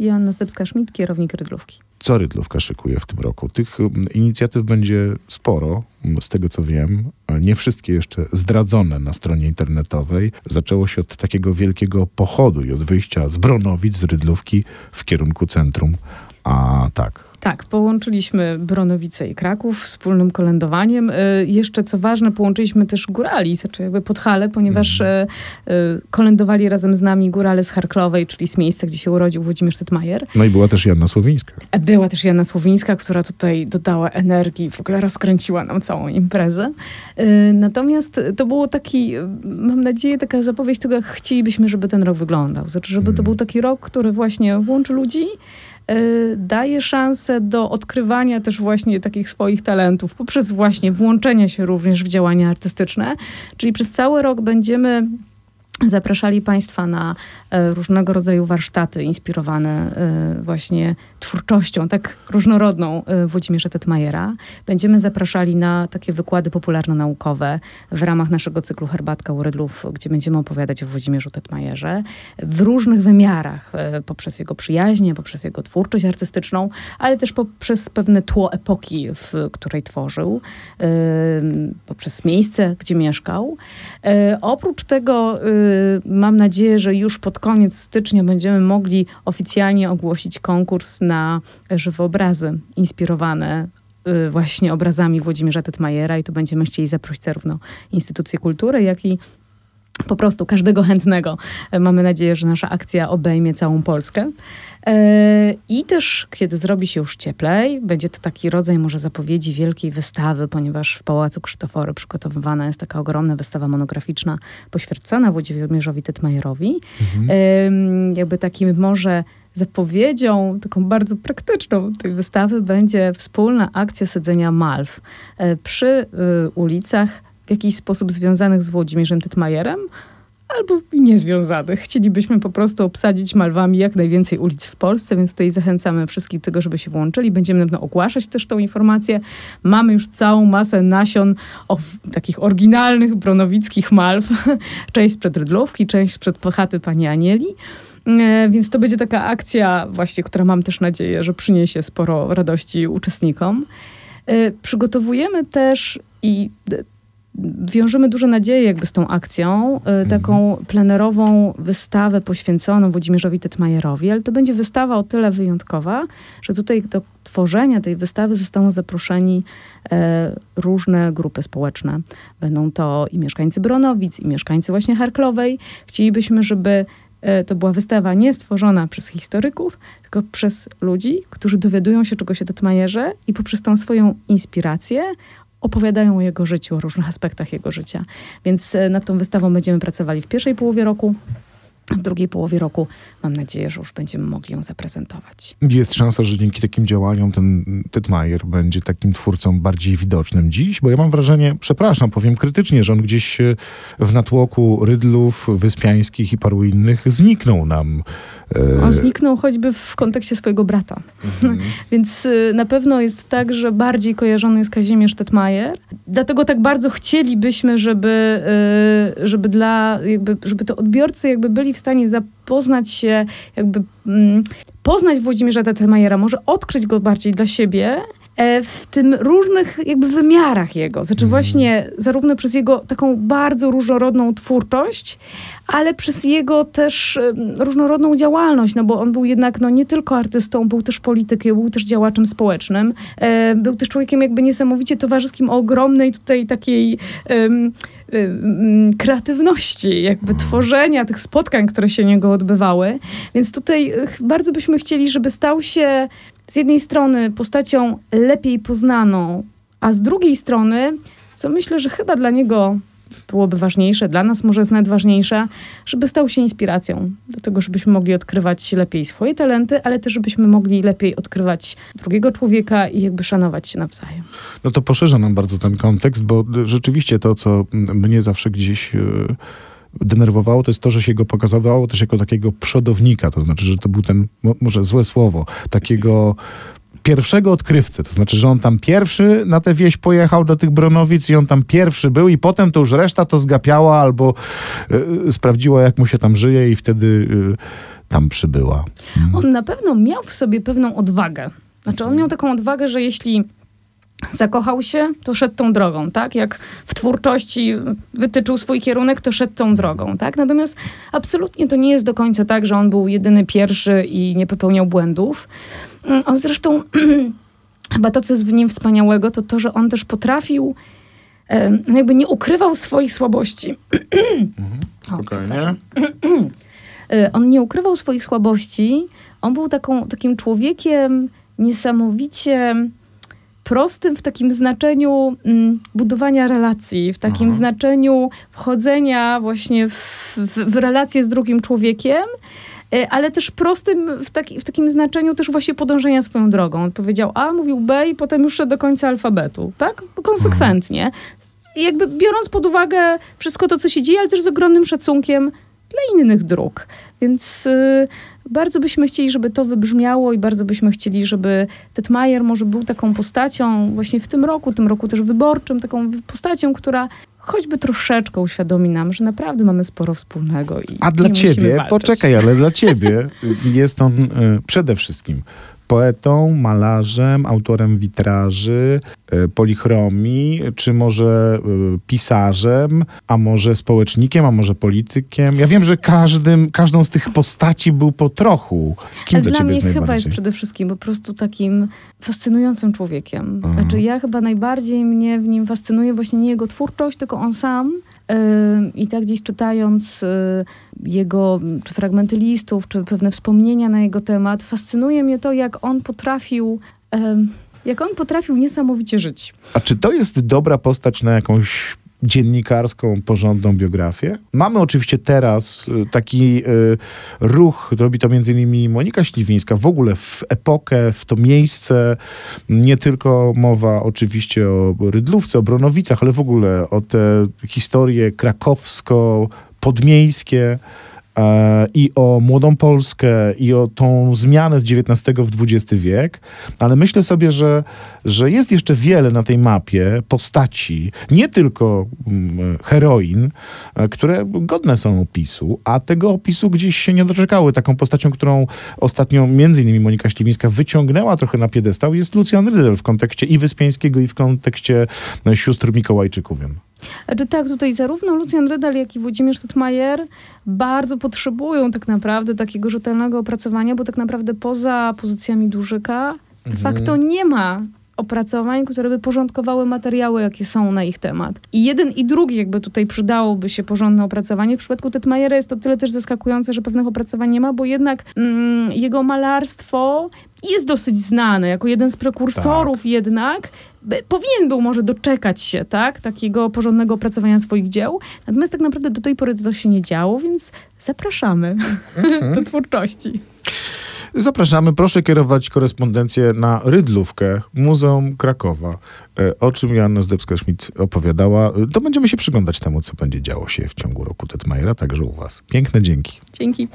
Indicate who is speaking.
Speaker 1: Joanna Zdebska-Szmid, kierownik Rydlówki.
Speaker 2: Co Rydlówka szykuje w tym roku? Tych mm, inicjatyw będzie sporo, mm, z tego co wiem. Nie wszystkie jeszcze zdradzone na stronie internetowej. Zaczęło się od takiego wielkiego pochodu i od wyjścia z Bronowic, z Rydlówki w kierunku centrum. A tak,
Speaker 1: tak, połączyliśmy Bronowice i Kraków wspólnym kolędowaniem. Y, jeszcze co ważne, połączyliśmy też górali, znaczy jakby Podhale, ponieważ mm. kolędowali razem z nami górale z Harklowej, czyli z miejsca, gdzie się urodził Włodzimierz Tetmajer.
Speaker 2: No i była też Janna Słowińska.
Speaker 1: Była też Janna Słowińska, która tutaj dodała energii, w ogóle rozkręciła nam całą imprezę. Natomiast to było taki, mam nadzieję, taka zapowiedź tego, jak chcielibyśmy, żeby ten rok wyglądał. Znaczy, żeby to mm. był taki rok, który właśnie łączy ludzi, daje szansę do odkrywania też właśnie takich swoich talentów poprzez właśnie włączenie się również w działania artystyczne. Czyli przez cały rok będziemy Zapraszali Państwa na e, różnego rodzaju warsztaty inspirowane e, właśnie twórczością, tak różnorodną e, Włodzimierza Tetmajera. Będziemy zapraszali na takie wykłady popularno-naukowe w ramach naszego cyklu Herbatka u Rydlów, gdzie będziemy opowiadać o Włodzimierzu Tetmajerze w różnych wymiarach, poprzez jego przyjaźnie, poprzez jego twórczość artystyczną, ale też poprzez pewne tło epoki, w której tworzył, poprzez miejsce, gdzie mieszkał. Oprócz tego mam nadzieję, że już pod koniec stycznia będziemy mogli oficjalnie ogłosić konkurs na żywe obrazy inspirowane y, właśnie obrazami Włodzimierza Tetmajera i tu będziemy chcieli zaprosić zarówno instytucje kultury, jak i po prostu każdego chętnego. Mamy nadzieję, że nasza akcja obejmie całą Polskę. E, I też, kiedy zrobi się już cieplej, będzie to taki rodzaj może zapowiedzi wielkiej wystawy, ponieważ w Pałacu Krzysztofory przygotowywana jest taka ogromna wystawa monograficzna poświęcona Włodzimierzowi Tetmajerowi. Mhm. Jakby takim może zapowiedzią, taką bardzo praktyczną tej wystawy będzie wspólna akcja sadzenia malw e, przy y, ulicach w jakiś sposób związanych z Włodzimierzem Tetmajerem, albo niezwiązanych. Chcielibyśmy po prostu obsadzić malwami jak najwięcej ulic w Polsce, więc tutaj zachęcamy wszystkich do tego, żeby się włączyli. Będziemy na ogłaszać też tą informację. Mamy już całą masę nasion o, takich oryginalnych bronowickich malw. część sprzed Rydlówki, część sprzed Pochaty Pani Anieli. E, więc to będzie taka akcja właśnie, która mam też nadzieję, że przyniesie sporo radości uczestnikom. E, przygotowujemy też i wiążemy duże nadzieje jakby z tą akcją, mhm. taką plenerową wystawę poświęconą Włodzimierzowi Tetmajerowi, ale to będzie wystawa o tyle wyjątkowa, że tutaj do tworzenia tej wystawy zostaną zaproszeni e, różne grupy społeczne. Będą to i mieszkańcy Bronowic, i mieszkańcy właśnie Harklowej. Chcielibyśmy, żeby e, to była wystawa nie stworzona przez historyków, tylko przez ludzi, którzy dowiadują się, czego się Tetmajerze i poprzez tą swoją inspirację opowiadają o jego życiu, o różnych aspektach jego życia. Więc e, nad tą wystawą będziemy pracowali w pierwszej połowie roku. W drugiej połowie roku mam nadzieję, że już będziemy mogli ją zaprezentować.
Speaker 2: Jest szansa, że dzięki takim działaniom ten Tetmajer będzie takim twórcą bardziej widocznym dziś? Bo ja mam wrażenie, przepraszam, powiem krytycznie, że on gdzieś w natłoku Rydlów, Wyspiańskich i paru innych zniknął nam
Speaker 1: E, On zniknął choćby w kontekście swojego brata. Mhm. Więc y, na pewno jest tak, że bardziej kojarzony jest Kazimierz Tetmajer. Dlatego tak bardzo chcielibyśmy, żeby, y, żeby dla, jakby, żeby to odbiorcy jakby byli w stanie zapoznać się, jakby mm, poznać Włodzimierza Tetmajera, może odkryć go bardziej dla siebie, e, w tym różnych jakby wymiarach jego. Znaczy mhm. właśnie zarówno przez jego taką bardzo różnorodną twórczość, ale przez jego też różnorodną działalność, no bo on był jednak no, nie tylko artystą, był też politykiem, był też działaczem społecznym, e, był też człowiekiem jakby niesamowicie towarzyskim o ogromnej tutaj takiej um, kreatywności, jakby tworzenia tych spotkań, które się niego odbywały. Więc tutaj e, bardzo byśmy chcieli, żeby stał się z jednej strony postacią lepiej poznaną, a z drugiej strony, co myślę, że chyba dla niego byłoby ważniejsze, dla nas może jest ważniejsze, żeby stał się inspiracją do tego, żebyśmy mogli odkrywać lepiej swoje talenty, ale też żebyśmy mogli lepiej odkrywać drugiego człowieka i jakby szanować się nawzajem.
Speaker 2: No to poszerza nam bardzo ten kontekst, bo rzeczywiście to, co mnie zawsze gdzieś e, denerwowało, to jest to, że się go pokazywało też jako takiego przodownika, to znaczy, że to był ten, może złe słowo, takiego pierwszego odkrywcy. To znaczy, że on tam pierwszy na tę wieś pojechał do tych Bronowic i on tam pierwszy był i potem to już reszta to zgapiała albo y, sprawdziła, jak mu się tam żyje i wtedy... Y, tam przybyła?
Speaker 1: On na pewno miał w sobie pewną odwagę. Znaczy, on miał taką odwagę, że jeśli zakochał się, to szedł tą drogą, tak? Jak w twórczości wytyczył swój kierunek, to szedł tą drogą, tak? Natomiast absolutnie to nie jest do końca tak, że on był jedyny, pierwszy i nie popełniał błędów. Mm, On zresztą, chyba to, co jest w nim wspaniałego, to to, że on też potrafił, no jakby nie ukrywał swoich słabości. O,
Speaker 2: Spokojnie.
Speaker 1: Y, on nie ukrywał swoich słabości. On był taką, takim człowiekiem niesamowicie prostym w takim znaczeniu mm, budowania relacji, w takim
Speaker 2: Aha.
Speaker 1: znaczeniu wchodzenia właśnie w, w, w relację z drugim człowiekiem, y, ale też prostym w, taki, w takim znaczeniu też właśnie podążenia swoją drogą. On powiedział A, mówił B i potem już do końca alfabetu, tak? Konsekwentnie. I jakby biorąc pod uwagę wszystko to, co się dzieje, ale też z ogromnym szacunkiem dla innych dróg. Więc y, bardzo byśmy chcieli, żeby to wybrzmiało i bardzo byśmy chcieli, żeby Tetmajer może był taką postacią właśnie w tym roku, tym roku też wyborczym, taką postacią, która choćby troszeczkę uświadomi nam, że naprawdę mamy sporo wspólnego. I
Speaker 2: A dla ciebie, poczekaj, ale dla ciebie jest on y, przede wszystkim poetą, malarzem, autorem witraży, polichromii, czy może y, pisarzem, a może społecznikiem, a może politykiem. Ja wiem, że każdym, każdą z tych postaci był po trochu. Kim
Speaker 1: Ale
Speaker 2: dla
Speaker 1: dla mnie
Speaker 2: jest
Speaker 1: chyba jest przede wszystkim po prostu takim fascynującym człowiekiem.
Speaker 2: Mhm.
Speaker 1: Znaczy ja chyba najbardziej mnie w nim fascynuje właśnie nie jego twórczość, tylko on sam. Ym, I tak gdzieś czytając jego czy fragmenty listów, czy pewne wspomnienia na jego temat, fascynuje mnie to, jak on potrafił, jak on potrafił niesamowicie żyć.
Speaker 2: A czy to jest dobra postać na jakąś dziennikarską, porządną biografię? Mamy oczywiście teraz y, taki y, ruch, robi to między innymi Monika Śliwińska, w ogóle w epokę, w to miejsce, nie tylko mowa oczywiście o Rydlówce, o Bronowicach, ale w ogóle o te historie krakowsko-podmiejskie, i o młodą Polskę, i o tą zmianę z XIX w XX wiek, ale myślę sobie, że, że jest jeszcze wiele na tej mapie postaci, nie tylko mm, heroin, e, które godne są opisu, a tego opisu gdzieś się nie doczekały. Taką postacią, którą ostatnio między innymi Monika Śliwińska wyciągnęła trochę na piedestał jest Lucjan Rydel w kontekście i Wyspiańskiego, i w kontekście e, sióstr Mikołajczyków. Wiem.
Speaker 1: Znaczy tak, tutaj zarówno Lucjan Rydal, jak i Włodzimierz Tytmajer bardzo potrzebują tak naprawdę takiego rzetelnego opracowania, bo tak naprawdę poza pozycjami Dużyka de facto nie ma opracowań, które by porządkowały materiały, jakie są na ich temat. I jeden i drugi jakby tutaj przydałoby się porządne opracowanie. W przypadku Tetmajera jest to tyle też zaskakujące, że pewnych opracowań nie ma, bo jednak mm, jego malarstwo jest dosyć znane, jako jeden z prekursorów jednak, by, powinien był może doczekać się, tak, takiego porządnego opracowania swoich dzieł. Natomiast tak naprawdę do tej pory to się nie działo, więc zapraszamy do twórczości.
Speaker 2: Zapraszamy, proszę kierować korespondencję na Rydlówkę, Muzeum Krakowa. E, O czym Joanna Zdebska-Schmidt opowiadała, to będziemy się przyglądać temu, co będzie działo się w ciągu roku Tetmajera, także u was. Piękne dzięki.
Speaker 1: Dzięki.